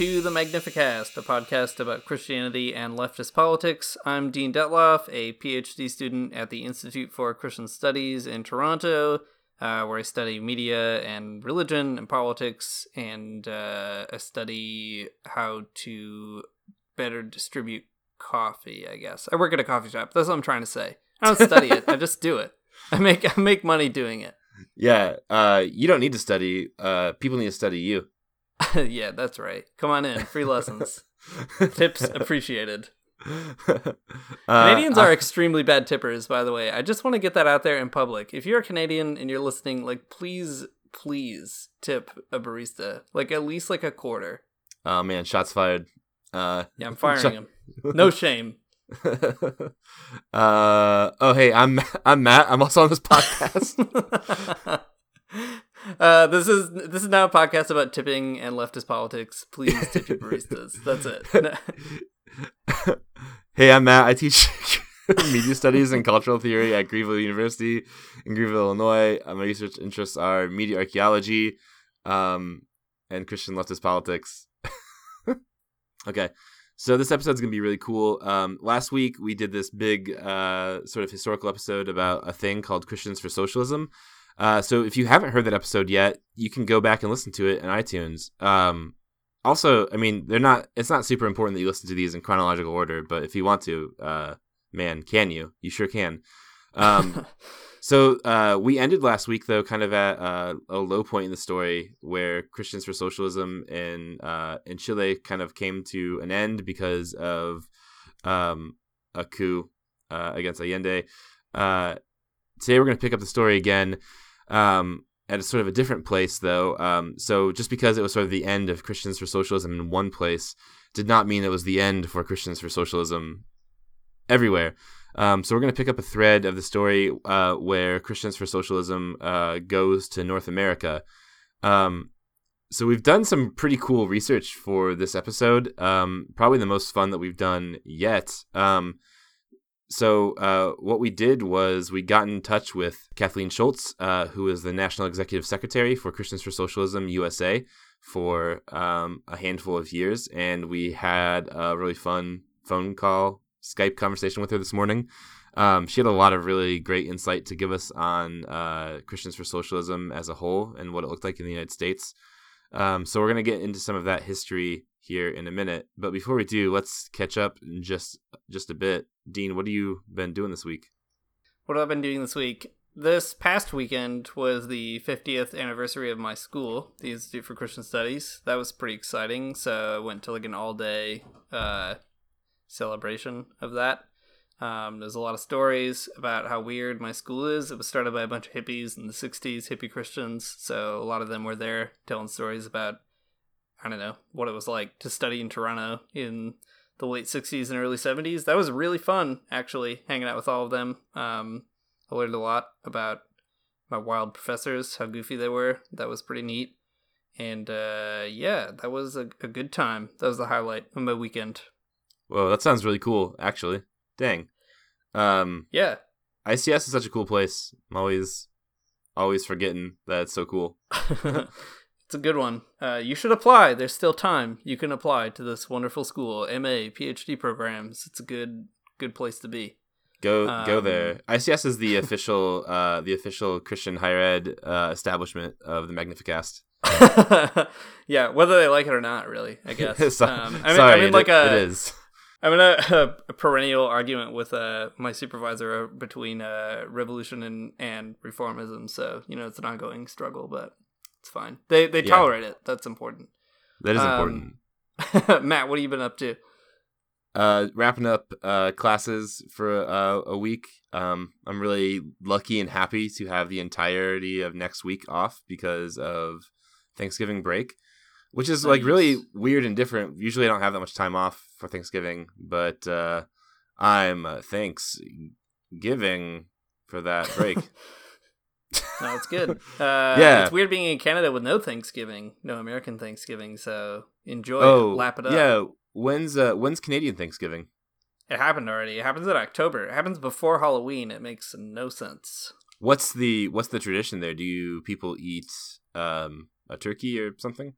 to the Magnificast, a podcast about Christianity and leftist politics. I'm Dean Detloff, a PhD student at the Institute for Christian Studies in Toronto, uh, where I study media and religion and politics, and uh, I study how to better distribute coffee. I guess I work at a coffee shop. That's what I'm trying to say. I don't study it; I just do it. I make I make money doing it. Yeah, uh, you don't need to study. Uh, people need to study you. yeah, that's right. Come on in, free lessons. Tips appreciated. Uh, Canadians are I- extremely bad tippers, by the way. I just want to get that out there in public. If you're a Canadian and you're listening, like please, please tip a barista. Like at least like a quarter. oh man, shots fired. Uh, Yeah, I'm firing Shut- him. No shame. uh, oh hey, I'm I'm Matt. I'm also on this podcast. Uh, this is this is now a podcast about tipping and leftist politics. Please tip your baristas. That's it. hey, I'm Matt. I teach media studies and cultural theory at Greenville University in Greenville, Illinois. Uh, my research interests are media archaeology um, and Christian leftist politics. okay. So this episode's gonna be really cool. Um, last week we did this big uh, sort of historical episode about a thing called Christians for Socialism. Uh, so if you haven't heard that episode yet, you can go back and listen to it in iTunes. Um, also, I mean, they're not. It's not super important that you listen to these in chronological order, but if you want to, uh, man, can you? You sure can. Um, so uh, we ended last week though, kind of at uh, a low point in the story where Christians for Socialism in uh, in Chile kind of came to an end because of um, a coup uh, against Allende. Uh, today we're going to pick up the story again um, at a sort of a different place, though. Um, so just because it was sort of the end of Christians for Socialism in one place did not mean it was the end for Christians for Socialism everywhere. Um, so we're going to pick up a thread of the story uh, where Christians for Socialism uh, goes to North America. Um, so we've done some pretty cool research for this episode. Um, probably the most fun that we've done yet. So uh, what we did was we got in touch with Kathleen Schultz, uh, who is the National Executive Secretary for Christians for Socialism USA for um, a handful of years, and we had a really fun phone call, Skype conversation with her this morning. Um, she had a lot of really great insight to give us on uh, Christians for Socialism as a whole and what it looked like in the United States. Um, so we're gonna get into some of that history here in a minute. But before we do, let's catch up in just just a bit. Dean, what have you been doing this week? What have I been doing this week? This past weekend was the 50th anniversary of my school, the Institute for Christian Studies. That was pretty exciting. So I went to like an all day uh, celebration of that. Um, there's a lot of stories about how weird my school is. It was started by a bunch of hippies in the 60s, hippie Christians. So a lot of them were there telling stories about, I don't know, what it was like to study in Toronto in the late 60s and early 70s. That was really fun, actually, hanging out with all of them. Um, I learned a lot about my wild professors, how goofy they were. That was pretty neat. And uh, yeah, that was a, a good time. That was the highlight of my weekend. Whoa, that sounds really cool, actually. Dang. Um, Yeah. ICS is such a cool place. I'm always, always forgetting that it's so cool. it's a good one. Uh, you should apply. There's still time. You can apply to this wonderful school, MA, PhD programs. It's a good good place to be. Go go Um, there. ICS is the official uh the official Christian higher ed uh establishment of the Magnificast. yeah, whether they like it or not, really, I guess. So- Um, I mean, sorry, in it- like a, it is. I'm in a, a perennial argument with uh, my supervisor between uh, revolution and, and reformism. So you know, it's an ongoing struggle, but it's fine. They they Yeah. tolerate it. That's important. That is um, important. Matt, what have you been up to? Uh, wrapping up uh classes for uh, a week. Um, I'm really lucky and happy to have the entirety of next week off because of Thanksgiving break, which is like really weird and different. Usually, I don't have that much time off for Thanksgiving, but uh, I'm uh, Thanksgiving for that break. No, it's good. Uh, Yeah. it's weird being in Canada with no Thanksgiving, no American Thanksgiving. So enjoy oh, it, lap it up. yeah. When's uh when's Canadian Thanksgiving? It happened already. It happens in October. It happens before Halloween. It makes no sense. What's the what's the tradition there? Do you people eat um a turkey or something?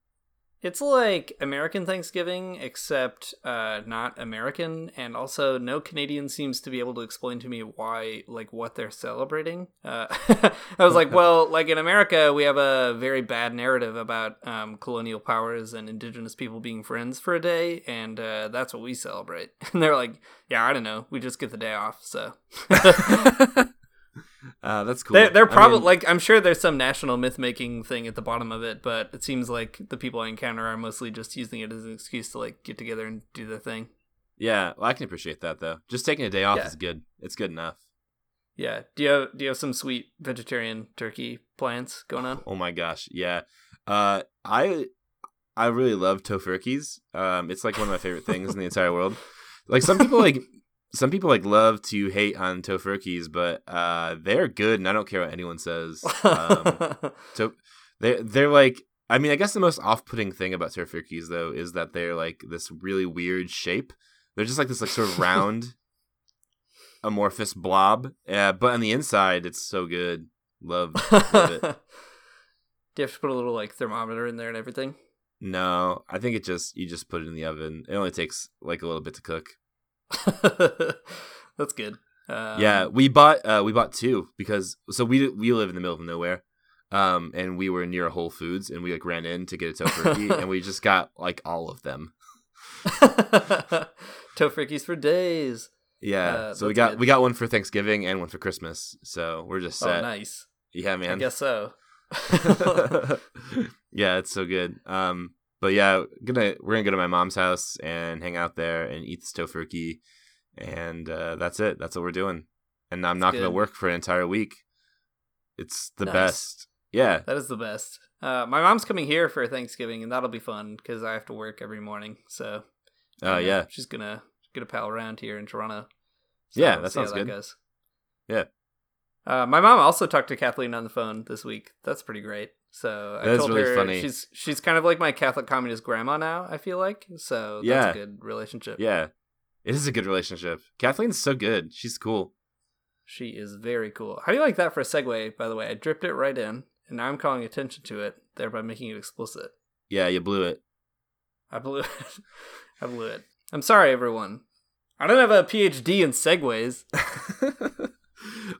It's like American Thanksgiving, except uh, not American, and also no Canadian seems to be able to explain to me why, like, what they're celebrating. Uh, I was like, well, like in America, we have a very bad narrative about um, colonial powers and indigenous people being friends for a day, and uh, that's what we celebrate. And they're like, yeah, I don't know, we just get the day off, so. Uh, that's cool. They're, they're I probably mean, like I'm sure there's some national myth making thing at the bottom of it, but it seems like the people I encounter are mostly just using it as an excuse to like get together and do their thing. yeah, well, I can appreciate that though. Just taking a day off Yeah. is good. It's good enough. Yeah. Do you have do you have some sweet vegetarian turkey plans going on? Oh my gosh, yeah. Uh, I I really love tofurkeys. Um, it's like one of my favorite things in the entire world. Like some people like some people like love to hate on tofurkeys, but uh, they're good, and I don't care what anyone says. Um, so they they're like. I mean, I guess the most off-putting thing about tofurkeys though is that they're like this really weird shape. They're just like this like sort of round, amorphous blob. Yeah, but on the inside, it's so good. Love, love it. Do you have to put a little like thermometer in there and everything? No, I think it just you just put it in the oven. It only takes like a little bit to cook. That's good. Um, yeah, we bought uh we bought two because so we we live in the middle of nowhere. Um and we were near a Whole Foods and we like ran in to get a tofurkey and we just got like all of them. Tofurkeys for days. Yeah. Uh, so we got good. we got one for Thanksgiving and one for Christmas. So we're just Oh, set. nice. Yeah, man. I guess so. yeah, it's so good. Um, but yeah, gonna we're gonna go to my mom's house and hang out there and eat this tofurkey, and uh, that's it. That's what we're doing. And I'm not gonna work for an entire week. It's the Nice. best. Yeah, That is the best. Uh, my mom's coming here for Thanksgiving, and that'll be fun because I have to work every morning. So, Oh, uh, yeah. she's gonna get a pal around here in Toronto. Yeah, that sounds good. Goes. Yeah. Uh, my mom also talked to Kathleen on the phone this week. That's pretty great. So I That told really her funny. she's she's kind of like my Catholic communist grandma now. I feel like so. That's Yeah. a good relationship. yeah. It is a good relationship. Kathleen's so good. She's cool. She is very cool. How do you like that for a segue? By the way, I dripped it right in, and now I'm calling attention to it, thereby making it explicit. Yeah, you blew it. I blew it. I blew it. I'm sorry, everyone. I don't have a PhD in segues.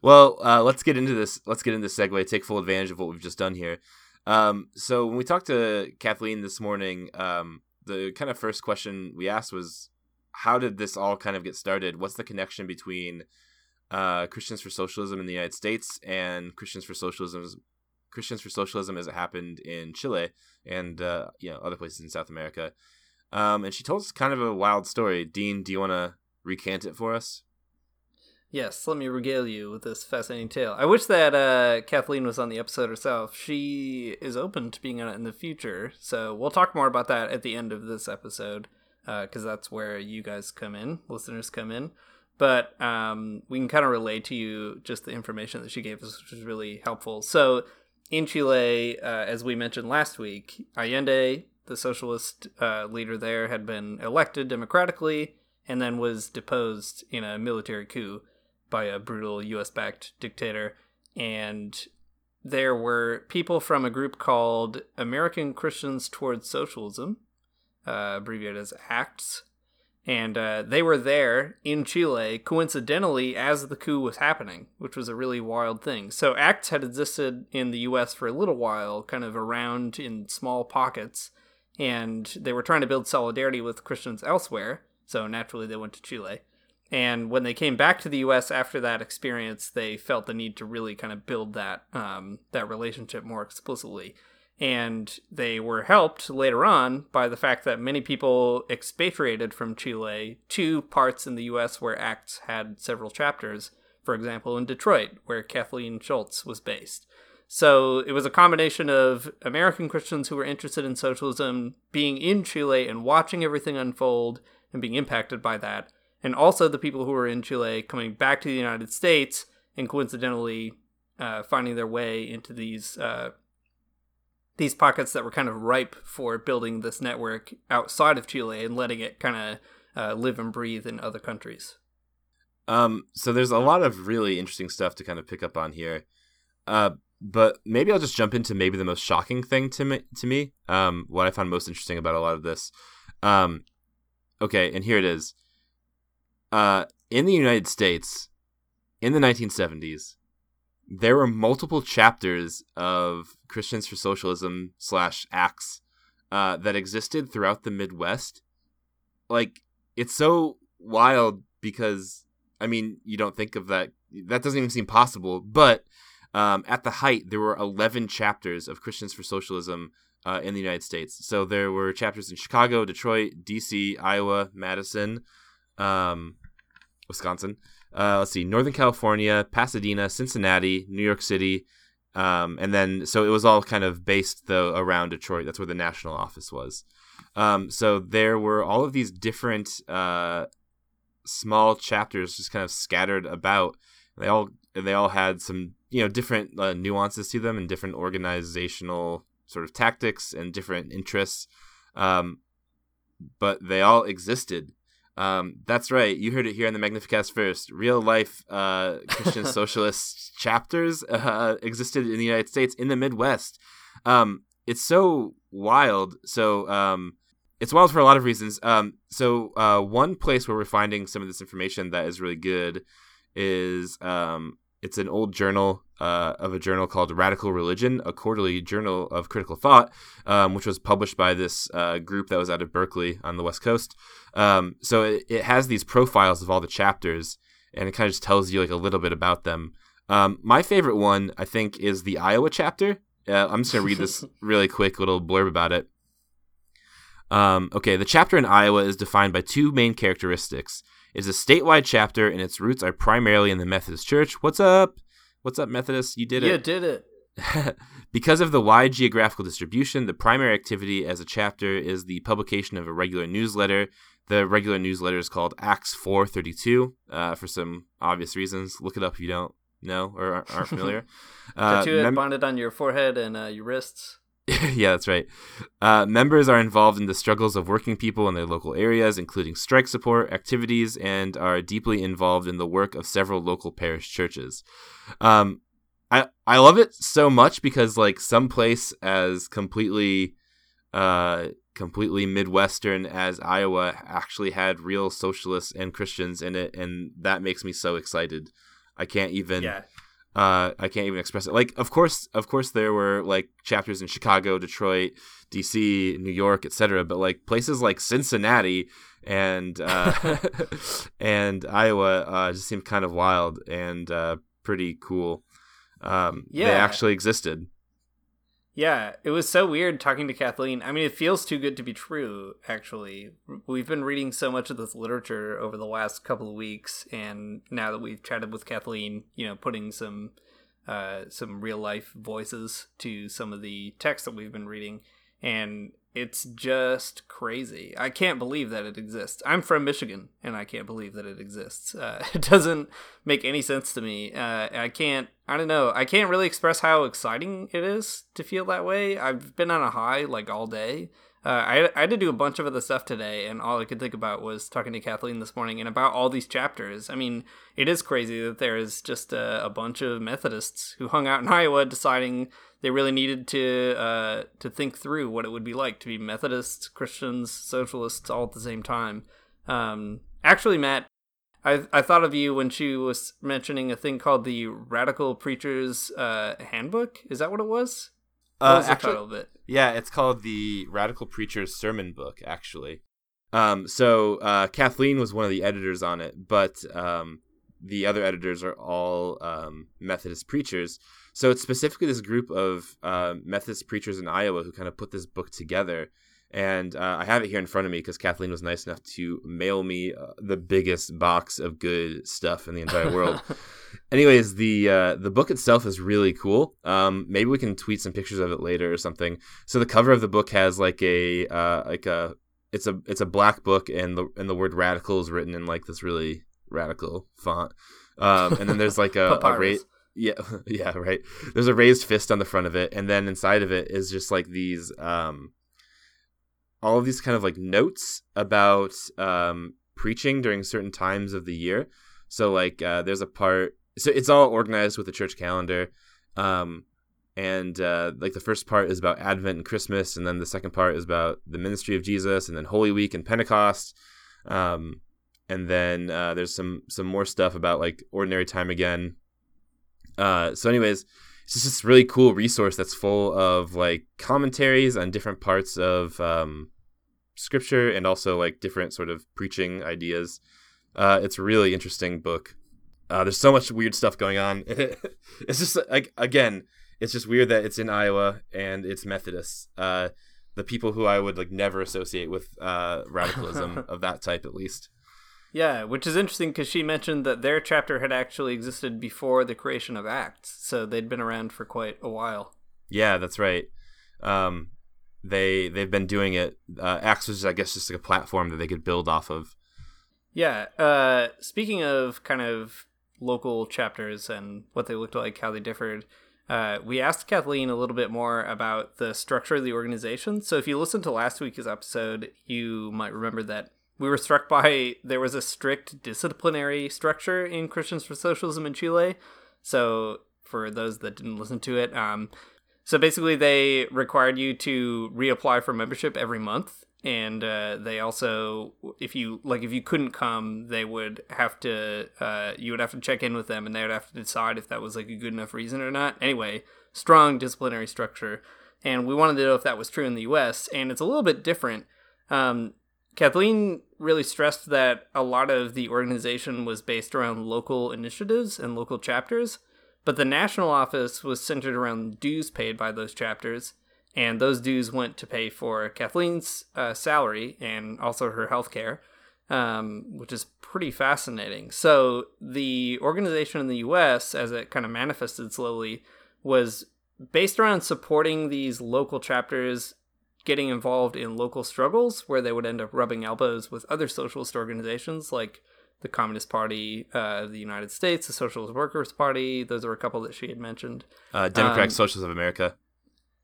well, uh, let's get into this. Let's get into this segue. Take full advantage of what we've just done here. Um, so when we talked to Kathleen this morning, um, the kind of first question we asked was, "How did this all kind of get started? What's the connection between uh, Christians for Socialism in the United States and Christians for Socialism, Christians for Socialism as it happened in Chile and uh, you know other places in South America?" Um, and she told us kind of a wild story. Dean, do you want to recant it for us? Yes, let me regale you with this fascinating tale. I wish that uh, Kathleen was on the episode herself. She is open to being on it in the future, so we'll talk more about that at the end of this episode, because that's where you guys come in, listeners come in. But um, we can kind of relay to you just the information that she gave us, which is really helpful. So, in Chile, uh, as we mentioned last week, Allende, the socialist uh, leader there, had been elected democratically and then was deposed in a military coup by a brutal US backed dictator. And there were people from a group called American Christians Towards Socialism, uh, abbreviated as ACTS. And uh, they were there in Chile, coincidentally, as the coup was happening, which was a really wild thing. So, ACTS had existed in the US for a little while, kind of around in small pockets, and they were trying to build solidarity with Christians elsewhere. So, naturally, they went to Chile. And when they came back to the U.S. after that experience, they felt the need to really kind of build that um, that relationship more explicitly. And they were helped later on by the fact that many people expatriated from Chile to parts in the U.S. where ACTS had several chapters. For example, in Detroit, where Kathleen Schultz was based. So it was a combination of American Christians who were interested in socialism being in Chile and watching everything unfold and being impacted by that and also the people who were in Chile coming back to the United States and coincidentally uh, finding their way into these uh, these pockets that were kind of ripe for building this network outside of Chile and letting it kind of uh, live and breathe in other countries. Um, so there's a lot of really interesting stuff to kind of pick up on here. Uh, but maybe I'll just jump into maybe the most shocking thing to me. To me, um, what I found most interesting about a lot of this. Um, okay, and here it is. Uh, in the United States, in the 1970s, there were multiple chapters of Christians for Socialism slash Acts uh, that existed throughout the Midwest. Like, it's so wild because I mean, you don't think of that. That doesn't even seem possible. But um, at the height, there were 11 chapters of Christians for Socialism uh, in the United States. So there were chapters in Chicago, Detroit, D.C., Iowa, Madison, um, Wisconsin. Uh, let's see, Northern California, Pasadena, Cincinnati, New York City, um, and then so it was all kind of based though around Detroit. That's where the national office was. Um, so there were all of these different uh, small chapters just kind of scattered about. They all they all had some you know different uh, nuances to them and different organizational sort of tactics and different interests, um, but they all existed. Um, that's right. You heard it here in the Magnificast first. Real life uh, Christian socialist chapters uh, existed in the United States in the Midwest. Um, it's so wild. So um, it's wild for a lot of reasons. Um, so uh, one place where we're finding some of this information that is really good is um, it's an old journal uh, of a journal called Radical Religion, a quarterly journal of critical thought, um, which was published by this uh, group that was out of Berkeley on the West Coast. Um, so it, it, has these profiles of all the chapters, and it kind of just tells you like a little bit about them. Um, my favorite one, I think, is the Iowa chapter. Uh, I'm just gonna read this really quick little blurb about it. Um, okay, the chapter in Iowa is defined by two main characteristics. It's a statewide chapter, and its roots are primarily in the Methodist Church. What's up? What's up, Methodist? You did it. You did it. because of the wide geographical distribution, the primary activity as a chapter is the publication of a regular newsletter. The regular newsletter is called Acts 432 uh, for some obvious reasons. Look it up if you don't know or aren't familiar. uh, Tattoo it, mem- bonded on your forehead and uh, your wrists. yeah, that's right. Uh, members are involved in the struggles of working people in their local areas, including strike support activities, and are deeply involved in the work of several local parish churches. Um, I I love it so much because like some place as completely, uh, completely midwestern as Iowa actually had real socialists and Christians in it, and that makes me so excited. I can't even. Yeah uh, I can't even express it. Like, of course, of course, there were like chapters in Chicago, Detroit, D.C., New York, etc. But like places like Cincinnati and uh, and Iowa uh, just seemed kind of wild and uh, pretty cool. Um, yeah, they actually existed. Yeah, it was so weird talking to Kathleen. I mean, it feels too good to be true, actually. We've been reading so much of this literature over the last couple of weeks, and now that we've chatted with Kathleen, you know, putting some uh, some real life voices to some of the text that we've been reading, and it's just crazy. I can't believe that it exists. I'm from Michigan, and I can't believe that it exists. Uh, it doesn't make any sense to me. Uh, I can't. I don't know. I can't really express how exciting it is to feel that way. I've been on a high like all day. Uh, I, I had to do a bunch of other stuff today, and all I could think about was talking to Kathleen this morning and about all these chapters. I mean, it is crazy that there is just a, a bunch of Methodists who hung out in Iowa deciding they really needed to uh, to think through what it would be like to be Methodists, Christians, socialists all at the same time. Um, actually, Matt, I I thought of you when she was mentioning a thing called the Radical Preachers uh, Handbook. Is that what it was? What uh, was the actually, title of it? Yeah, it's called the Radical Preachers Sermon Book. Actually, um, so uh, Kathleen was one of the editors on it, but um, the other editors are all um, Methodist preachers. So it's specifically this group of uh, Methodist preachers in Iowa who kind of put this book together. And uh, I have it here in front of me because Kathleen was nice enough to mail me uh, the biggest box of good stuff in the entire world. Anyways, the uh, the book itself is really cool. Um, maybe we can tweet some pictures of it later or something. So the cover of the book has like a uh, like a it's a it's a black book and the and the word radical is written in like this really radical font. Um, and then there's like a, a ra- yeah, yeah, right. There's a raised fist on the front of it, and then inside of it is just like these, um, all of these kind of like notes about um, preaching during certain times of the year. So like, uh, there's a part. So it's all organized with the church calendar. Um, and uh, like the first part is about Advent and Christmas, and then the second part is about the ministry of Jesus, and then Holy Week and Pentecost. Um, and then uh, there's some some more stuff about like ordinary time again. Uh, so, anyways, it's just this really cool resource that's full of like commentaries on different parts of um, scripture and also like different sort of preaching ideas. Uh, it's a really interesting book. Uh, there's so much weird stuff going on. it's just like again, it's just weird that it's in Iowa and it's Methodist. Uh, the people who I would like never associate with uh, radicalism of that type, at least. Yeah, which is interesting because she mentioned that their chapter had actually existed before the creation of Acts, so they'd been around for quite a while. Yeah, that's right. Um, they they've been doing it. Uh, Acts was, I guess, just like a platform that they could build off of. Yeah. Uh, speaking of kind of local chapters and what they looked like, how they differed. Uh, we asked Kathleen a little bit more about the structure of the organization. So if you listened to last week's episode, you might remember that we were struck by there was a strict disciplinary structure in Christians for Socialism in Chile. So for those that didn't listen to it, um, so basically they required you to reapply for membership every month. And uh, they also if you like if you couldn't come they would have to uh, you would have to check in with them and they would have to decide if that was like a good enough reason or not. Anyway strong disciplinary structure. And we wanted to know if that was true in the us and it's a little bit different. Um, kathleen really stressed that a lot of the organization was based around local initiatives and local chapters but the national office was centered around dues paid by those chapters and those dues went to pay for Kathleen's uh, salary and also her health care, um, which is pretty fascinating. So, the organization in the US, as it kind of manifested slowly, was based around supporting these local chapters getting involved in local struggles where they would end up rubbing elbows with other socialist organizations like the Communist Party uh, of the United States, the Socialist Workers Party. Those are a couple that she had mentioned. Uh, Democratic um, Socialists of America.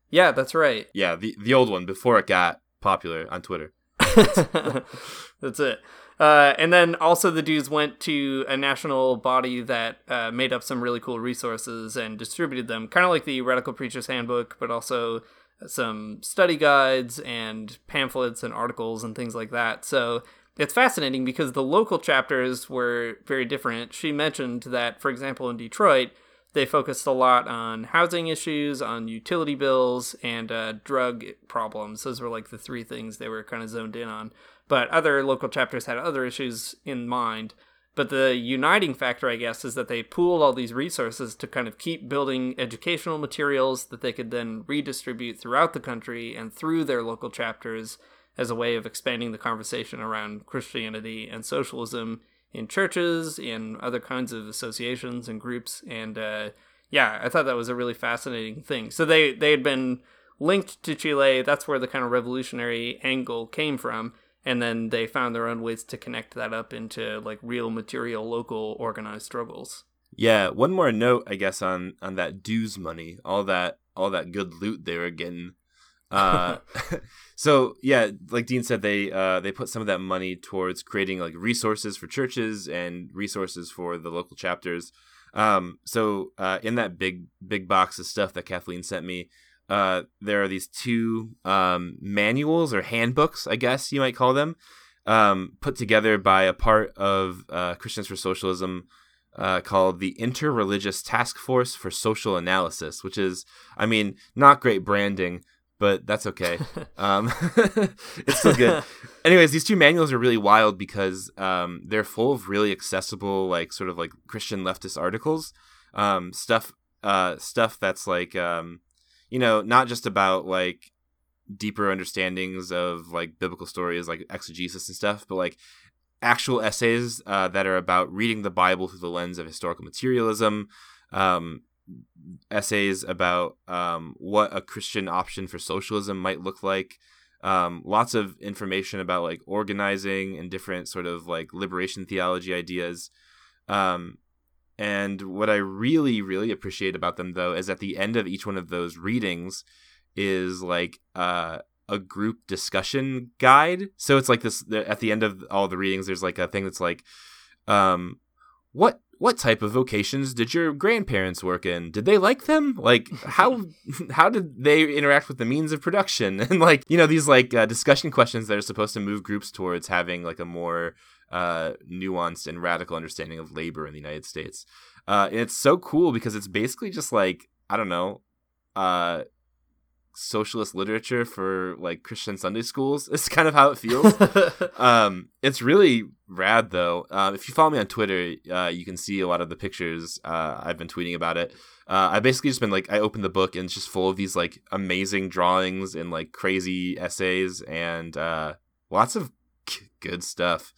Yeah, that's right. Yeah, the the old one before it got popular on Twitter. that's it. Uh, and then also the dudes went to a national body that uh, made up some really cool resources and distributed them, kind of like the Radical Preacher's Handbook, but also some study guides and pamphlets and articles and things like that. So it's fascinating because the local chapters were very different. She mentioned that, for example, in Detroit, they focused a lot on housing issues, on utility bills, and uh, drug problems. Those were like the three things they were kind of zoned in on. But other local chapters had other issues in mind. But the uniting factor, I guess, is that they pooled all these resources to kind of keep building educational materials that they could then redistribute throughout the country and through their local chapters as a way of expanding the conversation around Christianity and socialism in churches, in other kinds of associations and groups, and uh, yeah, I thought that was a really fascinating thing. So they they had been linked to Chile. That's where the kind of revolutionary angle came from, and then they found their own ways to connect that up into like real material, local, organized struggles. Yeah, one more note, I guess, on on that dues money, all that all that good loot they were getting uh, so yeah, like Dean said, they uh, they put some of that money towards creating like resources for churches and resources for the local chapters. Um, so uh, in that big big box of stuff that Kathleen sent me, uh, there are these two um, manuals or handbooks, I guess you might call them, um, put together by a part of uh, Christians for Socialism. Uh, called the Interreligious Task Force for Social Analysis, which is, I mean, not great branding, but that's okay. um, it's still good. Anyways, these two manuals are really wild because um, they're full of really accessible, like sort of like Christian leftist articles, um, stuff, uh, stuff that's like, um, you know, not just about like deeper understandings of like biblical stories, like exegesis and stuff, but like actual essays uh, that are about reading the Bible through the lens of historical materialism. Um, essays about um, what a Christian option for socialism might look like. Um, lots of information about like organizing and different sort of like liberation theology ideas. Um, and what I really, really appreciate about them though is at the end of each one of those readings is like uh, a group discussion guide. So it's like this at the end of all the readings, there's like a thing that's like, um, what what type of vocations did your grandparents work in? Did they like them? Like how how did they interact with the means of production? And like you know these like uh, discussion questions that are supposed to move groups towards having like a more uh, nuanced and radical understanding of labor in the United States. Uh, and it's so cool because it's basically just like I don't know, uh, socialist literature for like Christian Sunday schools. It's kind of how it feels. um, it's really rad though. Uh, if you follow me on Twitter, uh, you can see a lot of the pictures. Uh, I've been tweeting about it. Uh, I basically just been like, I opened the book and it's just full of these like amazing drawings and like crazy essays and uh, lots of good stuff.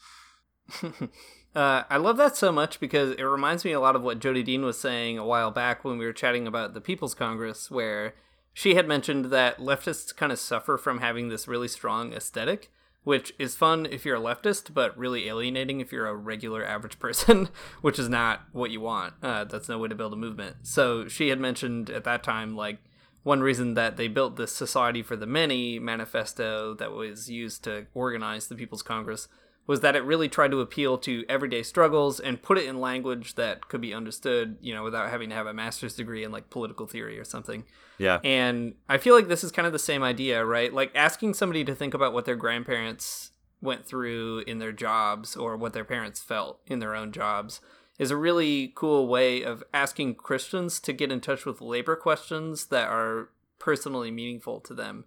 Uh, I love that so much because it reminds me a lot of what Jodi Dean was saying a while back when we were chatting about the People's Congress, where she had mentioned that leftists kind of suffer from having this really strong aesthetic, which is fun if you're a leftist, but really alienating if you're a regular average person, which is not what you want. Uh, that's no way to build a movement. So she had mentioned at that time, like, one reason that they built this Society for the Many manifesto that was used to organize the People's Congress was that it really tried to appeal to everyday struggles and put it in language that could be understood, you know, without having to have a master's degree in like political theory or something. Yeah. And I feel like this is kind of the same idea, right? Like asking somebody to think about what their grandparents went through in their jobs or what their parents felt in their own jobs is a really cool way of asking Christians to get in touch with labor questions that are personally meaningful to them.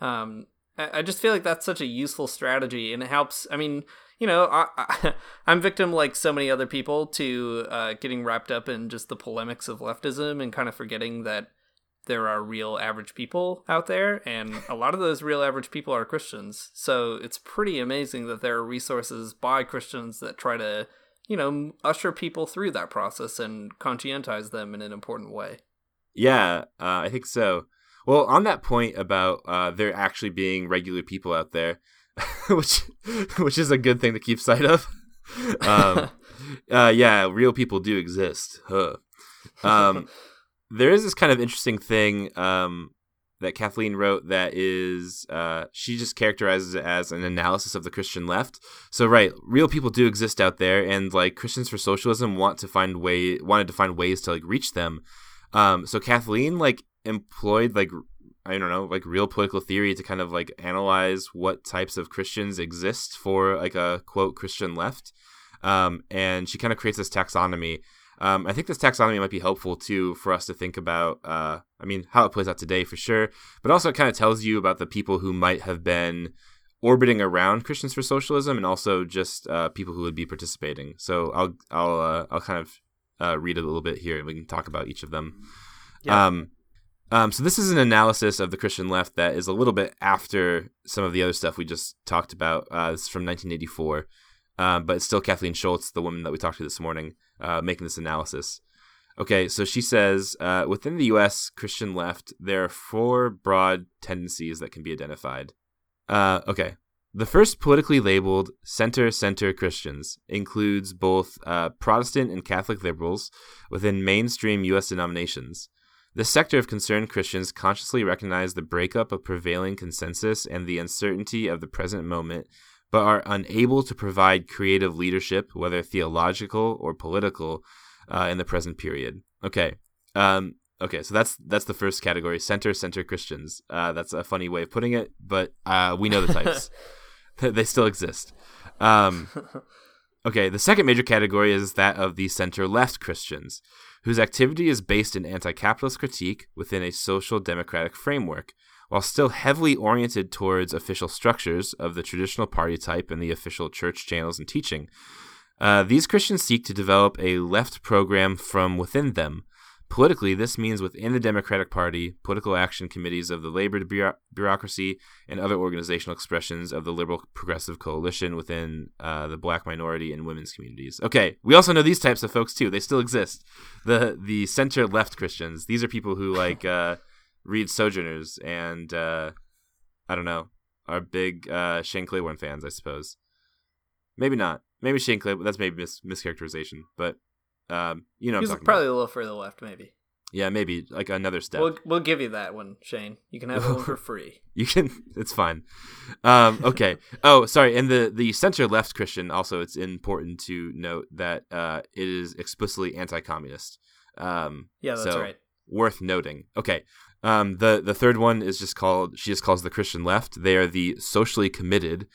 Um, I just feel like that's such a useful strategy, and it helps. I mean, you know, I, am victim like so many other people to uh, getting wrapped up in just the polemics of leftism and kind of forgetting that there are real average people out there, and a lot of those real average people are Christians. So it's pretty amazing that there are resources by Christians that try to, you know, usher people through that process and conscientize them in an important way. Yeah, uh, I think so. Well, on that point about uh, there actually being regular people out there, which which is a good thing to keep sight of. um, uh, yeah, real people do exist. Huh. Um, there is this kind of interesting thing um, that Kathleen wrote that is uh, she just characterizes it as an analysis of the Christian left. So right, real people do exist out there, and like Christians for Socialism want to find way wanted to find ways to like reach them. Um, so Kathleen like employed like I don't know, like real political theory to kind of like analyze what types of Christians exist for like a quote Christian left. Um, and she kind of creates this taxonomy. Um, I think this taxonomy might be helpful too for us to think about. Uh, I mean, how it plays out today for sure, but also it kind of tells you about the people who might have been orbiting around Christians for Socialism, and also just uh, people who would be participating. So I'll I'll uh, I'll kind of uh, read a little bit here, and we can talk about each of them. Yeah. Um, um, so this is an analysis of the Christian left that is a little bit after some of the other stuff we just talked about. Uh, this is from 1984, um, but it's still Kathleen Schultz, the woman that we talked to this morning, uh, making this analysis. Okay, so she says uh, within the U.S. Christian left, there are four broad tendencies that can be identified. Uh, okay, the first politically labeled center center Christians includes both uh, Protestant and Catholic liberals within mainstream U.S. denominations. This sector of concerned Christians consciously recognize the breakup of prevailing consensus and the uncertainty of the present moment, but are unable to provide creative leadership, whether theological or political, uh, in the present period. Okay. Um, okay, so that's that's the first category: center center Christians. Uh, that's a funny way of putting it, but uh, we know the types. they still exist. Um, okay, the second major category is that of the center left Christians whose activity is based in anti capitalist critique within a social democratic framework, while still heavily oriented towards official structures of the traditional party type and the official church channels and teaching. Uh, these Christians seek to develop a left program from within them, Politically, this means within the Democratic Party, political action committees of the labor bureaucracy, and other organizational expressions of the liberal progressive coalition within uh, the black minority and women's communities. Okay, we also know these types of folks too. They still exist. The the center left Christians. These are people who like uh, read Sojourners and uh, I don't know, are big uh, Shane Claiborne fans, I suppose. Maybe not. Maybe Shane Claiborne. That's maybe mis- mischaracterization, but um, you know, he's probably about. a little further left, maybe. Yeah, maybe like another step. We'll we'll give you that one, Shane. You can have one for free. You can. It's fine. Um, okay. oh, sorry. And the the center left Christian also. It's important to note that uh, it is explicitly anti-communist. Um, yeah, that's so right. Worth noting. Okay. Um, the the third one is just called. She just calls the Christian left. They are the socially committed,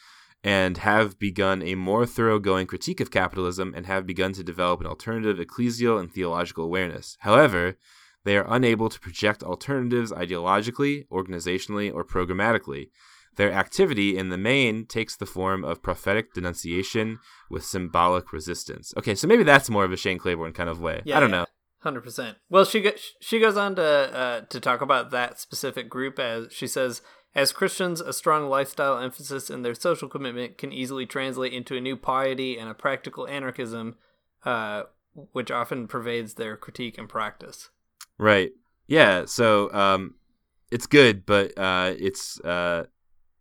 and have begun a more thoroughgoing critique of capitalism and have begun to develop an alternative ecclesial and theological awareness. However, they are unable to project alternatives ideologically, organizationally, or programmatically. Their activity in the main takes the form of prophetic denunciation with symbolic resistance. Okay, so maybe that's more of a Shane Claiborne kind of way. Yeah, I don't yeah. know. Hundred percent. Well, she go- she goes on to uh, to talk about that specific group as she says, as Christians, a strong lifestyle emphasis in their social commitment can easily translate into a new piety and a practical anarchism, uh, which often pervades their critique and practice. Right. Yeah. So um, it's good, but uh, it's uh,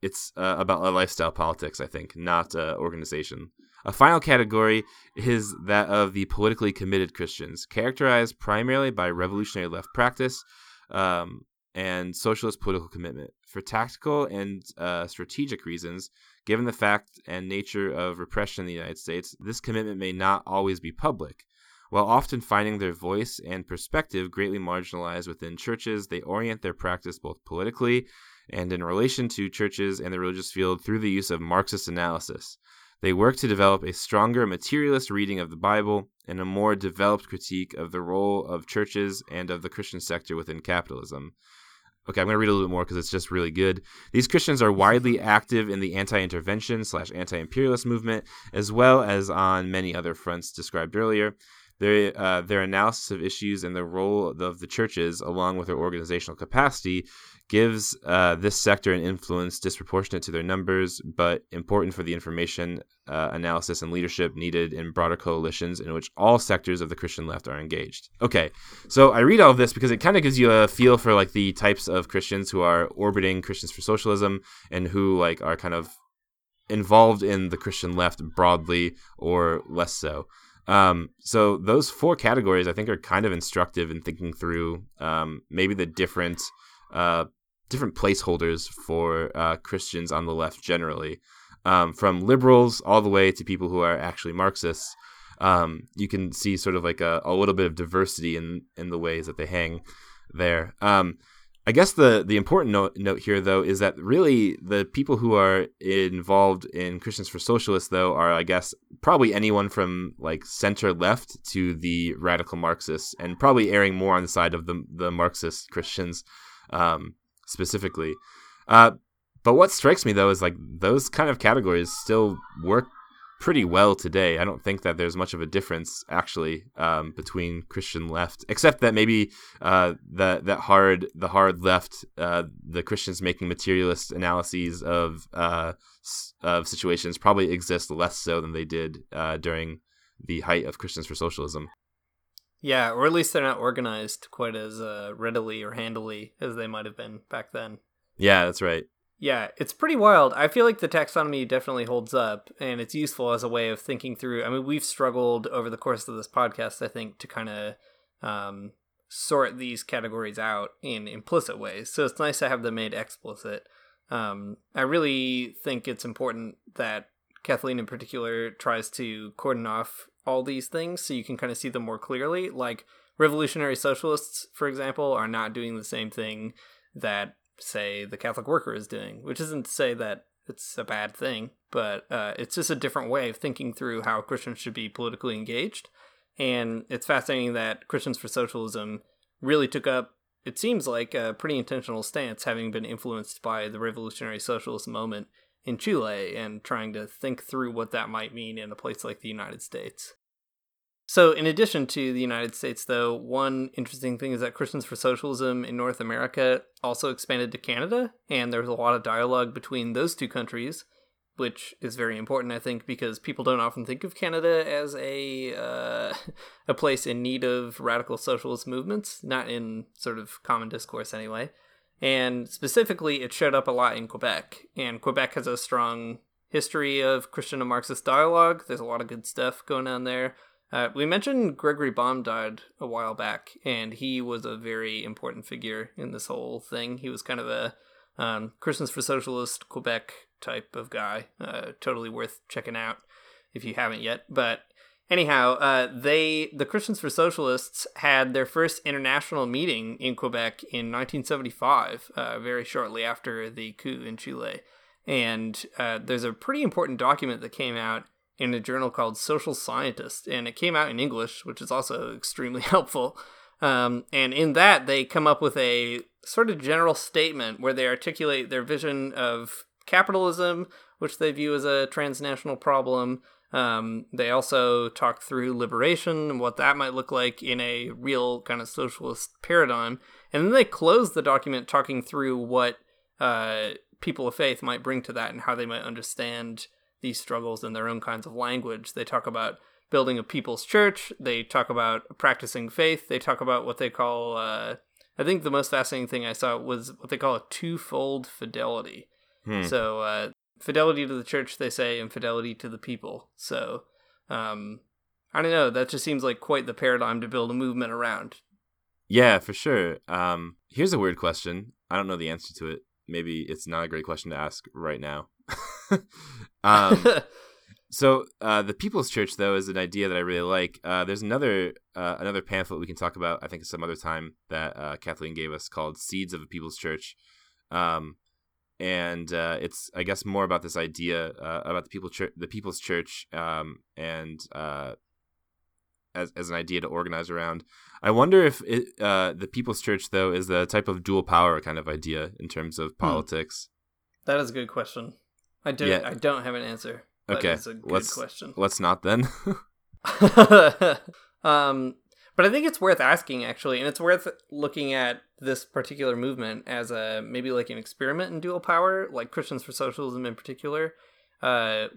it's uh, about lifestyle politics, I think, not organization. A final category is that of the politically committed Christians, characterized primarily by revolutionary left practice um, and socialist political commitment. For tactical and uh, strategic reasons, given the fact and nature of repression in the United States, this commitment may not always be public. While often finding their voice and perspective greatly marginalized within churches, they orient their practice both politically and in relation to churches and the religious field through the use of Marxist analysis. They work to develop a stronger materialist reading of the Bible and a more developed critique of the role of churches and of the Christian sector within capitalism. Okay, I'm going to read a little bit more because it's just really good. These Christians are widely active in the anti-intervention slash anti-imperialist movement, as well as on many other fronts described earlier. Their, uh, their analysis of issues and the role of the churches, along with their organizational capacity, gives uh, this sector an influence disproportionate to their numbers, but important for the information, uh, analysis, and leadership needed in broader coalitions in which all sectors of the Christian left are engaged. Okay, so I read all of this because it kind of gives you a feel for like the types of Christians who are orbiting Christians for Socialism and who like are kind of involved in the Christian left broadly or less so. Um, so those four categories I think are kind of instructive in thinking through um, maybe the different uh, different placeholders for uh, Christians on the left generally, um, from liberals all the way to people who are actually Marxists. Um, you can see sort of like a, a little bit of diversity in in the ways that they hang there. I guess the the important note, note here though is that really the people who are involved in Christians for Socialists though are I guess probably anyone from like center left to the radical Marxists and probably erring more on the side of the the Marxist Christians um, specifically. Uh, but what strikes me though is like those kind of categories still work pretty well today. I don't think that there's much of a difference actually um, between Christian left, except that maybe uh, that that hard the hard left, uh, the Christians making materialist analyses of uh, of situations probably exist less so than they did uh, during the height of Christians for Socialism. Yeah, or at least they're not organized quite as uh, readily or handily as they might have been back then. Yeah, that's right. Yeah, it's pretty wild. I feel like the taxonomy definitely holds up and it's useful as a way of thinking through. I mean, we've struggled over the course of this podcast, I think, to kind of um, sort these categories out in implicit ways. So it's nice to have them made explicit. Um, I really think it's important that Kathleen, in particular, tries to cordon off all these things so you can kind of see them more clearly. Like, revolutionary socialists, for example, are not doing the same thing that say the Catholic worker is doing, which isn't to say that it's a bad thing, but uh, it's just a different way of thinking through how Christians should be politically engaged. And it's fascinating that Christians for Socialism really took up, it seems like, a pretty intentional stance, having been influenced by the revolutionary socialist moment in Chile and trying to think through what that might mean in a place like the United States. So, in addition to the United States, though, one interesting thing is that Christians for Socialism in North America also expanded to Canada, and there was a lot of dialogue between those two countries, which is very important, I think, because people don't often think of Canada as a uh, a place in need of radical socialist movements, not in sort of common discourse anyway. And specifically, it showed up a lot in Quebec, and Quebec has a strong history of Christian and Marxist dialogue. There's a lot of good stuff going on there. Uh, we mentioned Gregory Baum died a while back, and he was a very important figure in this whole thing. He was kind of a um, Christians for Socialist Quebec type of guy. Uh, totally worth checking out if you haven't yet. But anyhow, uh, they the Christians for Socialists had their first international meeting in Quebec in 1975, uh, very shortly after the coup in Chile. And uh, there's a pretty important document that came out in a journal called Social Scientist, and it came out in English, which is also extremely helpful. Um, and in that, they come up with a sort of general statement where they articulate their vision of capitalism, which they view as a transnational problem. Um, they also talk through liberation and what that might look like in a real kind of socialist paradigm. And then they close the document talking through what uh, people of faith might bring to that and how they might understand these struggles in their own kinds of language. They talk about building a people's church. They talk about practicing faith. They talk about what they call, uh, I think the most fascinating thing I saw was what they call a twofold fidelity. Hmm. So, uh, fidelity to the church, they say, and fidelity to the people. So, um, I don't know. That just seems like quite the paradigm to build a movement around. Yeah, for sure. Um, here's a weird question. I don't know the answer to it. Maybe it's not a great question to ask right now. um, so uh, the People's Church, though, is an idea that I really like. Uh, there's another uh, another pamphlet we can talk about. I think some other time that uh, Kathleen gave us called "Seeds of a People's Church," um, and uh, it's I guess more about this idea uh, about the people the People's Church um, and as as an idea to organize around. I wonder if it, the People's Church, though, is the type of dual power kind of idea in terms of hmm. politics. That is a good question. I don't. Yeah. I don't have an answer. Okay, it's a good let's, question. Let's not then. um, but I think it's worth asking actually, and it's worth looking at this particular movement as a maybe like an experiment in dual power, like Christians for Socialism in particular. Uh,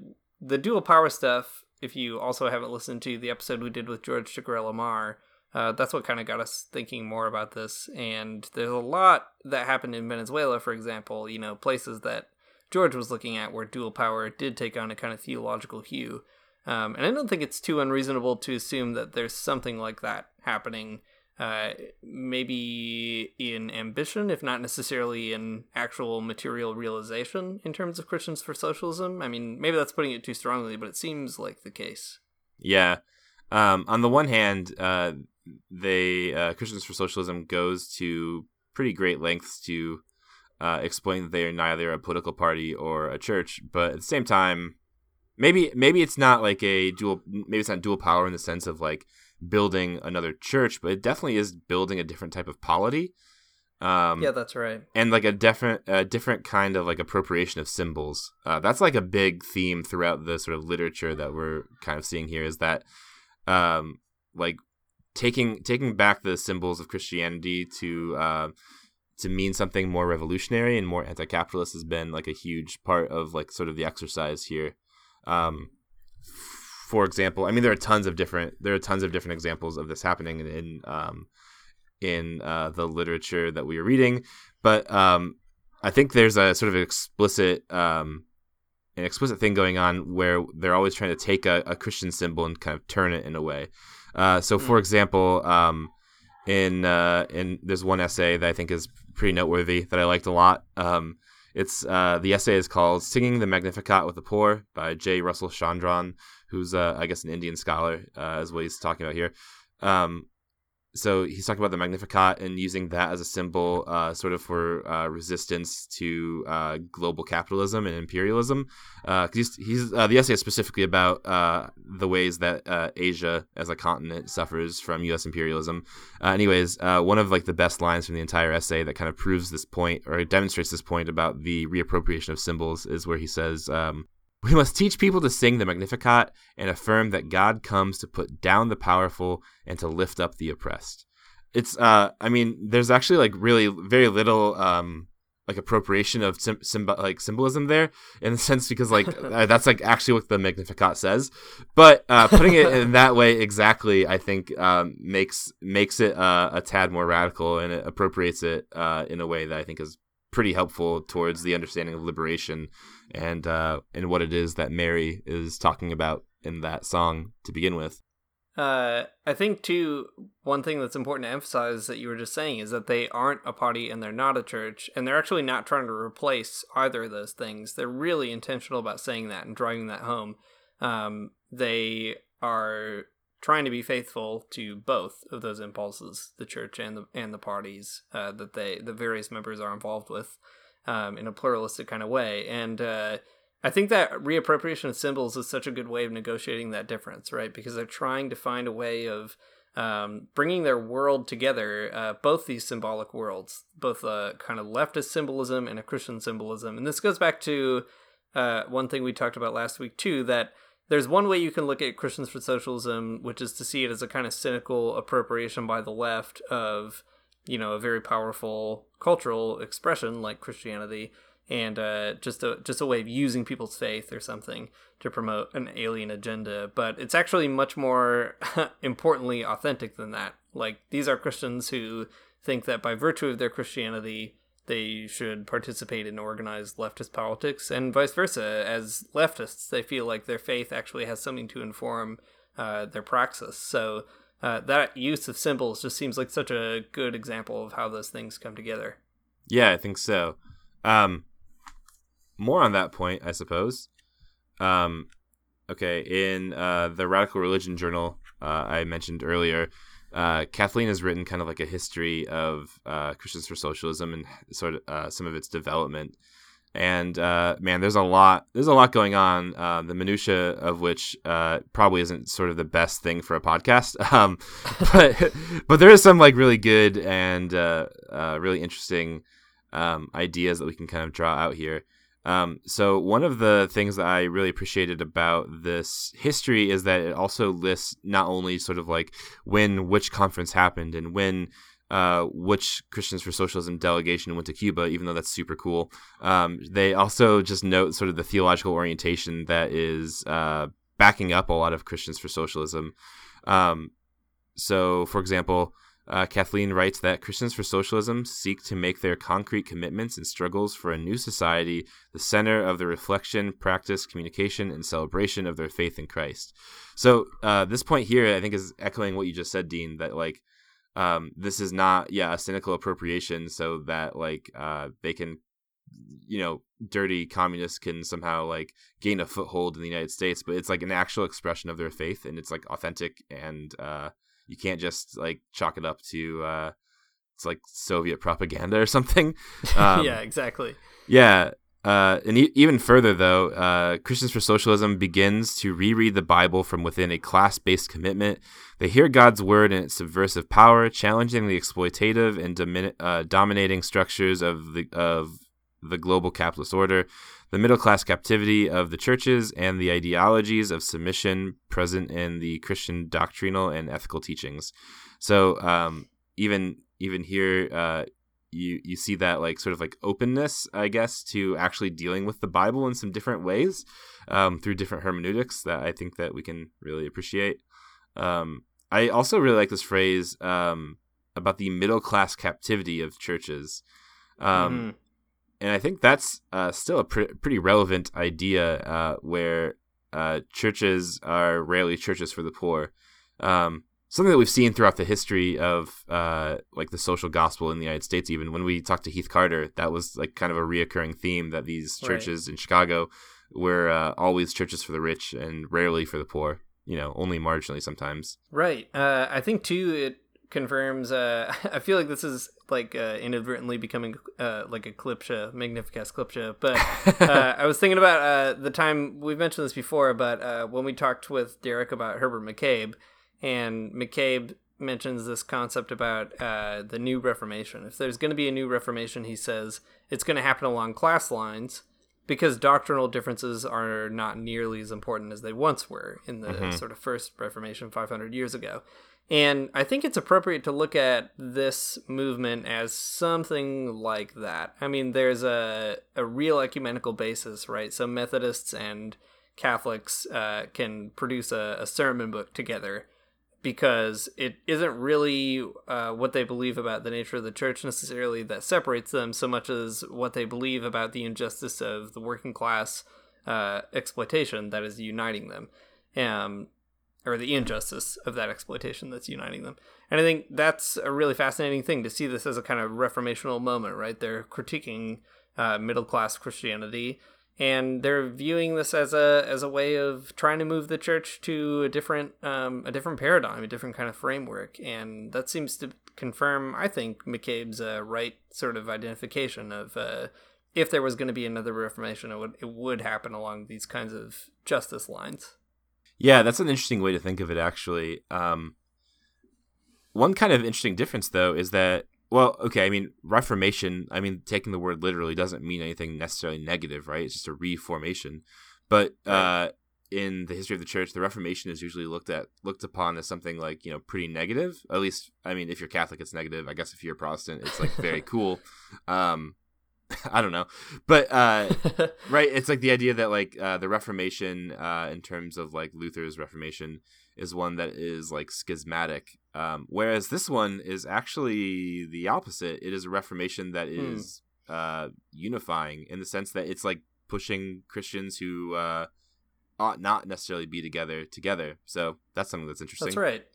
the dual power stuff. If you also haven't listened to the episode we did with George Ciccariello-Maher, uh, that's what kind of got us thinking more about this. And there's a lot that happened in Venezuela, for example. You know, places that George was looking at, where dual power did take on a kind of theological hue. Um, and I don't think it's too unreasonable to assume that there's something like that happening, uh, maybe in ambition, if not necessarily in actual material realization in terms of Christians for socialism. I mean, maybe that's putting it too strongly, but it seems like the case. Yeah. Um, on the one hand, uh, they uh, Christians for Socialism goes to pretty great lengths to uh, explain that they are neither a political party or a church, but at the same time, maybe maybe it's not like a dual maybe it's not dual power in the sense of like building another church, but it definitely is building a different type of polity. Um, yeah, that's right. And like a different, a different kind of like appropriation of symbols. Uh, that's like a big theme throughout the sort of literature that we're kind of seeing here. Is that, um, like taking taking back the symbols of Christianity to uh, to mean something more revolutionary and more anti-capitalist has been like a huge part of like sort of the exercise here. Um, for example, I mean there are tons of different there are tons of different examples of this happening in in, um, in uh, the literature that we are reading, but um, I think there's a sort of explicit um, an explicit thing going on where they're always trying to take a, a Christian symbol and kind of turn it in a way. Uh, so, for hmm. example, um, in uh, in there's one essay that I think is pretty noteworthy that I liked a lot. Um, it's uh, the essay is called "Singing the Magnificat with the Poor" by J. Russell Chandran, who's uh, I guess an Indian scholar, uh, is what he's talking about here. Um, so he's talking about the Magnificat and using that as a symbol, uh, sort of for uh, resistance to uh, global capitalism and imperialism. Uh, he's, he's uh, the essay is specifically about uh, the ways that Asia as a continent suffers from U.S. imperialism. anyways, one of like the best lines from the entire essay that kind of proves this point or demonstrates this point about the reappropriation of symbols is where he says. Um, we must teach people to sing the Magnificat and affirm that God comes to put down the powerful and to lift up the oppressed. It's, uh, I mean, there's actually like really very little, um, like appropriation of sim- like symbolism there in the sense because like uh, that's like actually what the Magnificat says, but uh, putting it in that way exactly, I think um, makes makes it uh, a tad more radical and it appropriates it uh, in a way that I think is pretty helpful towards the understanding of liberation and uh, and what it is that Mary is talking about in that song to begin with. Uh, I think too. One thing that's important to emphasize that you were just saying is that they aren't a party and they're not a church, and they're actually not trying to replace either of those things. They're really intentional about saying that and driving that home. Um, they are trying to be faithful to both of those impulses, the church and the and the parties uh, that they the various members are involved with, um, in a pluralistic kind of way, and. Uh, I think that reappropriation of symbols is such a good way of negotiating that difference, right? Because they're trying to find a way of um, bringing their world together, uh, both these symbolic worlds, both a kind of leftist symbolism and a Christian symbolism. And this goes back to uh, one thing we talked about last week, too, that there's one way you can look at Christians for Socialism, which is to see it as a kind of cynical appropriation by the left of, you know, a very powerful cultural expression like Christianity and uh, just a just a way of using people's faith or something to promote an alien agenda. But it's actually much more importantly authentic than that. Like these are Christians who think that by virtue of their Christianity, they should participate in organized leftist politics, and vice versa. As leftists, they feel like their faith actually has something to inform uh, their praxis. So. Uh, that use of symbols just seems like such a good example of how those things come together. Yeah, I think so. Um, more on that point, I suppose. Um, okay, in uh, the Radical Religion Journal uh, I mentioned earlier, uh, Kathleen has written kind of like a history of uh, Christians for Socialism and sort of uh, some of its development. And uh, man, there's a lot. There's a lot going on. the minutia of which probably isn't sort of the best thing for a podcast. Um, but but there is some like really good and really interesting um, ideas that we can kind of draw out here. Um, so one of the things that I really appreciated about this history is that it also lists not only sort of like when which conference happened and when uh, which Christians for Socialism delegation went to Cuba, even though that's super cool. Um, they also just note sort of the theological orientation that is uh, backing up a lot of Christians for Socialism. Um, so, for example, uh, Kathleen writes that Christians for Socialism seek to make their concrete commitments and struggles for a new society the center of the reflection, practice, communication, and celebration of their faith in Christ. So, uh, this point here, I think, is echoing what you just said, Dean, that like um, this is not, yeah, a cynical appropriation so that like uh, they can, you know, dirty communists can somehow like gain a foothold in the United States, but it's like an actual expression of their faith and it's like authentic and, uh, you can't just like chalk it up to uh, it's like Soviet propaganda or something. Um, yeah, exactly. Yeah. Uh, and e- even further, though, uh, Christians for Socialism begins to reread the Bible from within a class based commitment. They hear God's word and its subversive power, challenging the exploitative and domi- uh, dominating structures of the of the global capitalist order the middle class captivity of the churches, and the ideologies of submission present in the Christian doctrinal and ethical teachings. So um, even even here, uh, you you see that like sort of like openness, I guess, to actually dealing with the Bible in some different ways um, through different hermeneutics that I think that we can really appreciate. Um, I also really like this phrase um, about the middle class captivity of churches. Um, mm-hmm and I think that's uh, still a pr- pretty relevant idea uh, where uh, churches are rarely churches for the poor. Um, something that we've seen throughout the history of uh, like the social gospel in the United States. Even when we talked to Heath Carter, that was like kind of a reoccurring theme that these churches right. in Chicago were uh, always churches for the rich and rarely for the poor. You know, only marginally sometimes. Right. Uh, I think too it confirms. Uh, I feel like this is like uh, inadvertently becoming uh, like a clipsha, magnificast clipsha. But uh, I was thinking about uh, the time we've mentioned this before, but uh, when we talked with Derek about Herbert McCabe, and McCabe mentions this concept about uh, the new Reformation. If there's going to be a new Reformation, he says it's going to happen along class lines because doctrinal differences are not nearly as important as they once were in the mm-hmm. sort of first Reformation 500 years ago. And I think it's appropriate to look at this movement as something like that. I mean, there's a, a real ecumenical basis, right? So Methodists and Catholics uh, can produce a, a, sermon book together because it isn't really uh, what they believe about the nature of the church necessarily that separates them so much as what they believe about the injustice of the working class uh, exploitation that is uniting them. Um, or the injustice of that exploitation that's uniting them. And I think that's a really fascinating thing to see this as a kind of reformational moment, right? They're critiquing uh, middle class Christianity, and they're viewing this as a as a way of trying to move the church to a different um, a different paradigm, a different kind of framework, and that seems to confirm, I think, McCabe's uh, right sort of identification of uh, if there was going to be another Reformation, it would it would happen along these kinds of justice lines. Yeah, that's an interesting way to think of it. Actually, um, one kind of interesting difference though is that well, okay, I mean Reformation. I mean taking the word literally doesn't mean anything necessarily negative, right? It's just a reformation. But uh, in the history of the church, the Reformation is usually looked at looked upon as something like you know pretty negative. At least, I mean, if you're Catholic, it's negative. I guess if you're Protestant, it's like very cool. Um, I don't know, but uh, right, it's like the idea that like uh, the Reformation, uh, in terms of like Luther's Reformation, is one that is like schismatic, um, whereas this one is actually the opposite. It is a Reformation that is hmm. is hmm. unifying in the sense that it's like pushing Christians who uh, ought not necessarily be together together. So that's something that's interesting. That's right.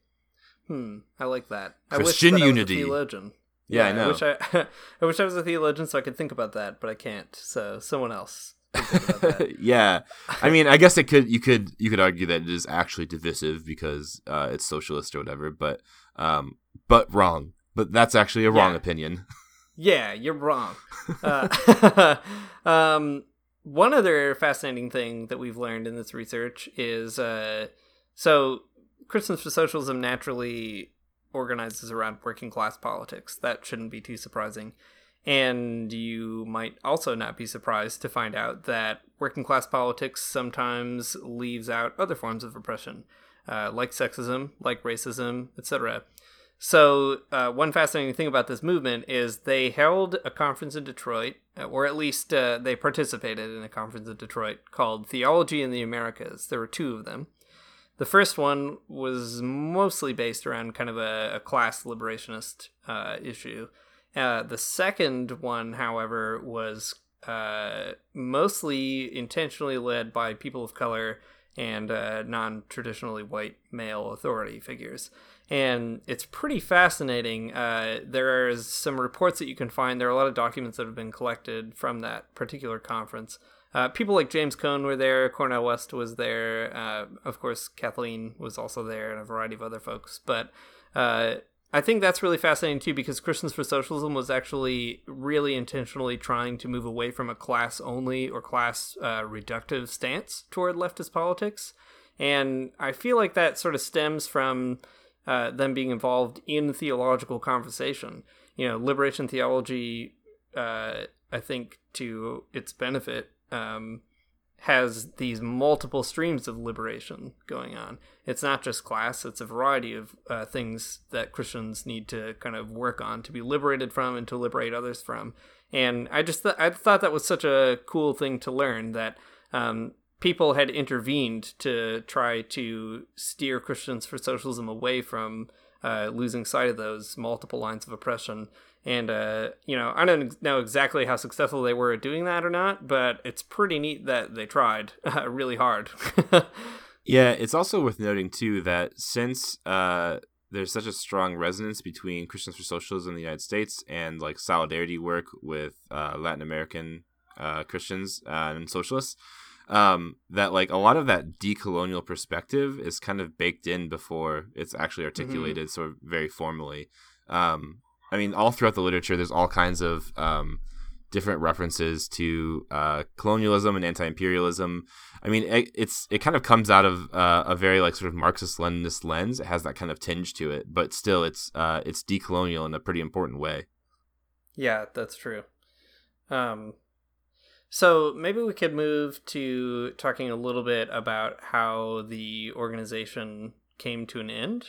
Hmm, I like that. Christian I wish that unity. theologian. Yeah, yeah, I know. I wish I, I wish I was a theologian so I could think about that, but I can't. So someone else. yeah, I mean, I guess it could. You could you could argue that it is actually divisive because uh, it's socialist or whatever, but um, but wrong. But that's actually a wrong yeah. opinion. Yeah, you're wrong. Uh, um, one other fascinating thing that we've learned in this research is uh, so Christians for Socialism naturally organizes around working class politics. That shouldn't be too surprising. And you might also not be surprised to find out that working class politics sometimes leaves out other forms of oppression, uh, like sexism, like racism, etc. So, uh, one fascinating thing about this movement is they held a conference in Detroit, uh, or at least uh, they participated in a conference in Detroit called Theology in the Americas. There were two of them. The first one was mostly based around kind of a, a class liberationist uh, issue. Uh, the second one, however, was uh, mostly intentionally led by people of color and non traditionally white male authority figures and it's pretty fascinating. Uh, are some reports that you can find. There are a lot of documents that have been collected from that particular conference. Uh, people like James Cone were there, Cornel West was there, uh, of course, Kathleen was also there, and a variety of other folks. But uh, I think that's really fascinating too because Christians for Socialism was actually really intentionally trying to move away from a class only or class uh, reductive stance toward leftist politics. And I feel like that sort of stems from uh, them being involved in theological conversation. You know, liberation theology, uh, I think, to its benefit, um, has these multiple streams of liberation going on. It's not just class; it's a variety of uh, things that Christians need to kind of work on to be liberated from and to liberate others from. And I just th- I thought that was such a cool thing to learn that um, people had intervened to try to steer Christians for socialism away from uh, losing sight of those multiple lines of oppression. And, uh, you know, I don't know exactly how successful they were at doing that or not, but it's pretty neat that they tried uh, really hard. yeah, it's also worth noting, too, that since uh, there's such a strong resonance between Christians for Socialism in the United States and, like, solidarity work with uh, Latin American uh, Christians and socialists, um, that like a lot of that decolonial perspective is kind of baked in before it's actually mm-hmm. articulated mm-hmm. sort of very formally. Um, I mean, all throughout the literature, there's all kinds of um, different references to uh, colonialism and anti-imperialism. I mean, it, it's it kind of comes out of uh, a very like sort of Marxist-Leninist lens. It has that kind of tinge to it, but still, it's uh, it's decolonial in a pretty important way. Yeah, that's true. Um, so maybe we could move to talking a little bit about how the organization came to an end.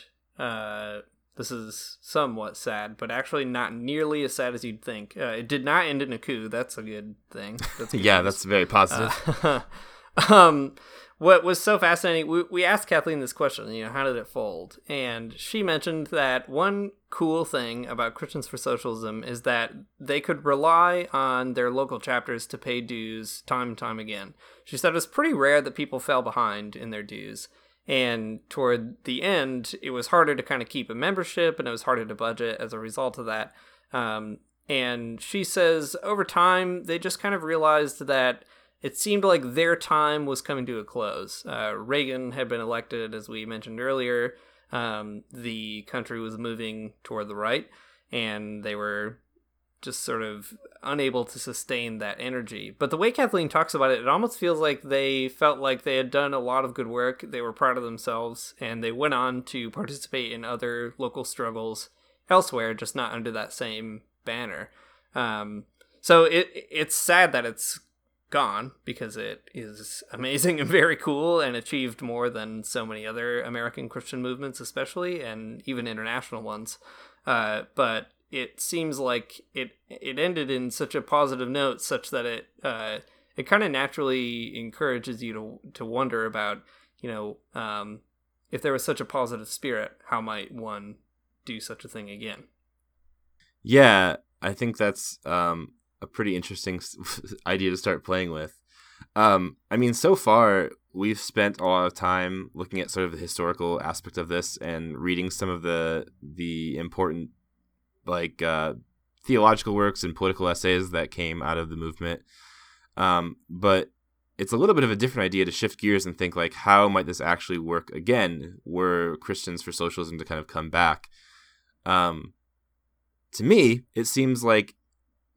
This is somewhat sad, but actually not nearly as sad as you'd think. Uh, it did not end in a coup. That's a good thing. That's yeah, news. that's very positive. Uh, um, what was so fascinating, we, we asked Kathleen this question, you know, how did it fold? And she mentioned that one cool thing about Christians for Socialism is that they could rely on their local chapters to pay dues time and time again. She said it was pretty rare that people fell behind in their dues. And toward the end, it was harder to kind of keep a membership and it was harder to budget as a result of that. Um, and she says over time, they just kind of realized that it seemed like their time was coming to a close. Uh, Reagan had been elected, as we mentioned earlier. Um, the country was moving toward the right, and they were just sort of unable to sustain that energy. But the way Kathleen talks about it, it almost feels like they felt like they had done a lot of good work. They were proud of themselves, and they went on to participate in other local struggles elsewhere, just not under that same banner. Um, so it it's sad that it's gone because it is amazing and very cool and achieved more than so many other American Christian movements, especially and even international ones. Uh, but it seems like it it ended in such a positive note, such that it uh, it kind of naturally encourages you to to wonder about you know um, if there was such a positive spirit, how might one do such a thing again? Yeah, I think that's um, a pretty interesting idea to start playing with. Um, I mean, so far we've spent a lot of time looking at sort of the historical aspect of this and reading some of the the important like uh, theological works and political essays that came out of the movement. Um, but it's a little bit of a different idea to shift gears and think like, how might this actually work again? Were Christians for socialism to kind of come back? Um, to me, it seems like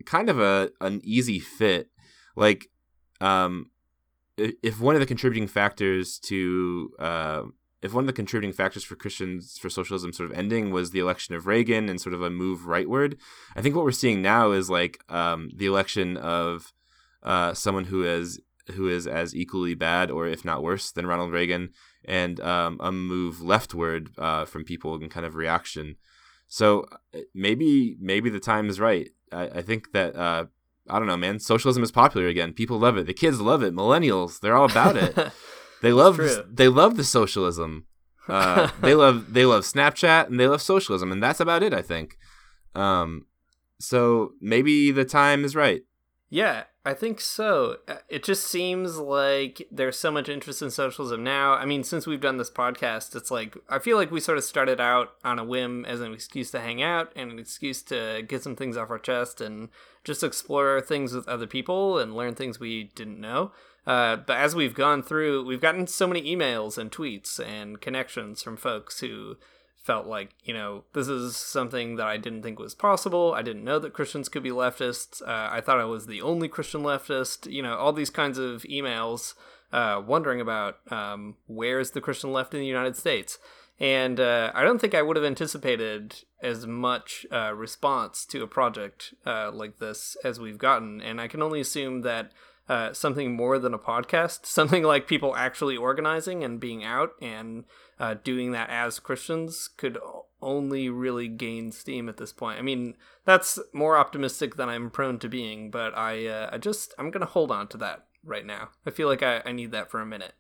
kind of a an easy fit. Like, um, if one of the contributing factors to uh, if one of the contributing factors for Christians for socialism sort of ending was the election of Reagan and sort of a move rightward, I think what we're seeing now is like um, the election of uh, someone who is who is as equally bad or if not worse than Ronald Reagan, and um, a move leftward uh, from people in kind of reaction. So uh, maybe maybe the time is right. I, I think that uh, I don't know, man. Socialism is popular again. People love it. The kids love it. Millennials, they're all about it. they love they love the socialism. Uh, they love they love Snapchat and they love socialism, and that's about it. I think. Um, so maybe the time is right. Yeah, I think so. Uh, it just seems like there's so much interest in socialism now. I mean, since we've done this podcast, it's like I feel like we sort of started out on a whim as an excuse to hang out and an excuse to get some things off our chest and just explore things with other people and learn things we didn't know. Uh, but as we've gone through, we've gotten so many emails and tweets and connections from folks who felt like you know this is something that I didn't think was possible. I didn't know that Christians could be leftists. Uh, I thought I was the only Christian leftist. You know, all these kinds of emails uh, wondering about um, where's the Christian left in the United States. And uh, I don't think I would have anticipated as much uh, response to a project like this as we've gotten. And I can only assume that uh, something more than a podcast, something like people actually organizing and being out and uh, doing that as Christians could only really gain steam at this point. I mean, that's more optimistic than I'm prone to being, but I, uh, I just, I'm gonna hold on to that right now. I feel like I, I need that for a minute.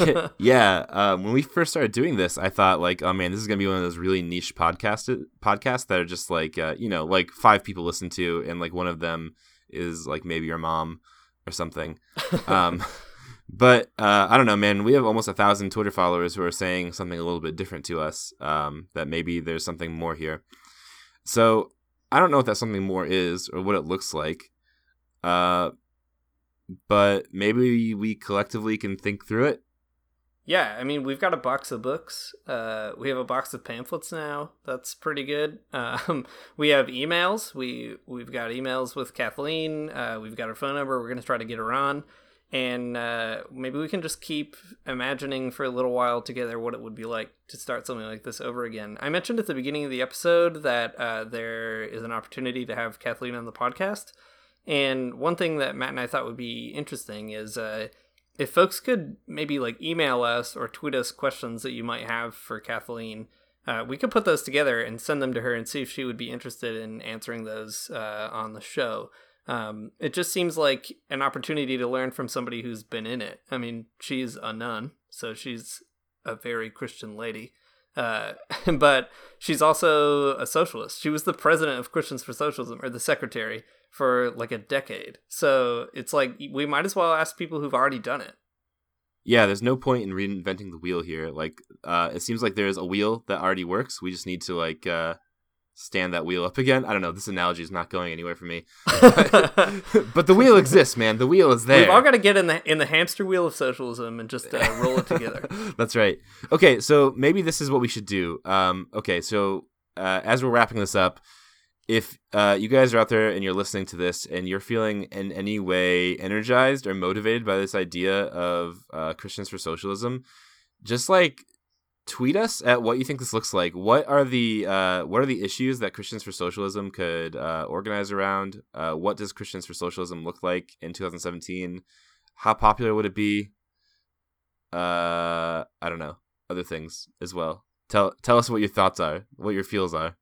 yeah, yeah. Um, when we first started doing this, I thought like, oh man, this is gonna be one of those really niche podcast podcasts that are just like, uh, you know, like five people listen to, and like one of them is like maybe your mom or something. Um, but uh, I don't know, man. We have almost a thousand Twitter followers who are saying something a little bit different to us. Um, that maybe there's something more here. So I don't know what that something more is or what it looks like. Uh, but maybe we collectively can think through it. Yeah, I mean, we've got a box of books. Uh, we have a box of pamphlets now. That's pretty good. Um, we have emails. We we've got emails with Kathleen. Uh, we've got her phone number. We're gonna try to get her on and uh, maybe we can just keep imagining for a little while together what it would be like to start something like this over again. I mentioned at the beginning of the episode that uh, there is an opportunity to have Kathleen on the podcast, and one thing that Matt and I thought would be interesting is uh, if folks could maybe like email us or tweet us questions that you might have for Kathleen. Uh, we could put those together and send them to her and see if she would be interested in answering those uh, on the show. Um, it just seems like an opportunity to learn from somebody who's been in it. I mean, she's a nun, so she's a very Christian lady. Uh, but she's also a socialist. She was the president of Christians for Socialism, or the secretary, for like a decade. So it's like we might as well ask people who've already done it. yeah, there's no point in reinventing the wheel here. Like, uh, it seems like there's a wheel that already works. We just need to like uh, stand that wheel up again. I don't know. This analogy is not going anywhere for me. but the wheel exists, man. The wheel is there. We've all got to get in the in the hamster wheel of socialism and just uh, roll it together. That's right. Okay, so maybe this is what we should do. Um, okay, so uh, as we're wrapping this up, if uh, you guys are out there and you're listening to this and you're feeling in any way energized or motivated by this idea of uh, Christians for Socialism, just like tweet us at what you think this looks like. What are the uh, what are the issues that Christians for Socialism could uh, organize around? Uh, what does Christians for Socialism look like in 2017? How popular would it be? Uh, I don't know. Other things as well. Tell tell us what your thoughts are, what your feels are.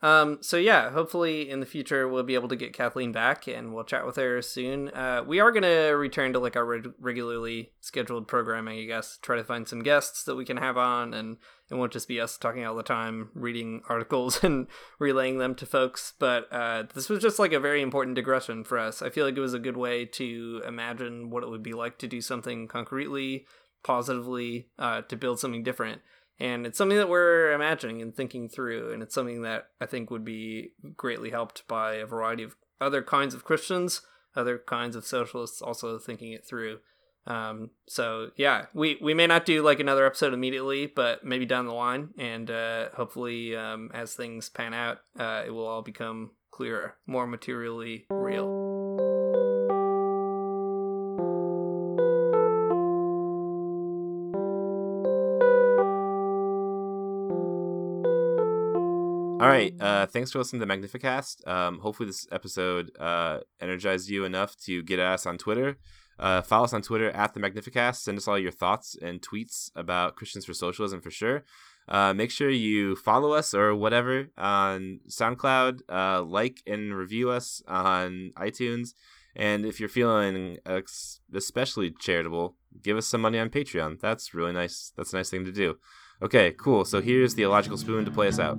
Um, so yeah, hopefully in the future we'll be able to get Kathleen back and we'll chat with her soon. Uh, we are gonna return to like our reg- regularly scheduled programming, I guess. Try to find some guests that we can have on, and it won't just be us talking all the time, reading articles and relaying them to folks. But uh, this was just like a very important digression for us. I feel like it was a good way to imagine what it would be like to do something concretely, positively, uh, to build something different and it's something that we're imagining and thinking through and it's something that i think would be greatly helped by a variety of other kinds of christians other kinds of socialists also thinking it through. Um, so yeah we we may not do like another episode immediately but maybe down the line and uh, hopefully um, as things pan out uh, it will all become clearer more materially real All right. Uh, thanks for listening to Magnificast. Um, hopefully, this episode uh, energized you enough to get us on Twitter. Uh, follow us on Twitter at the Magnificast. Send us all your thoughts and tweets about Christians for Socialism for sure. Uh, make sure you follow us or whatever on SoundCloud. Uh, like and review us on iTunes. And if you're feeling especially charitable, give us some money on Patreon. That's really nice. That's a nice thing to do. Okay, cool. So here's the illogical spoon to play us out.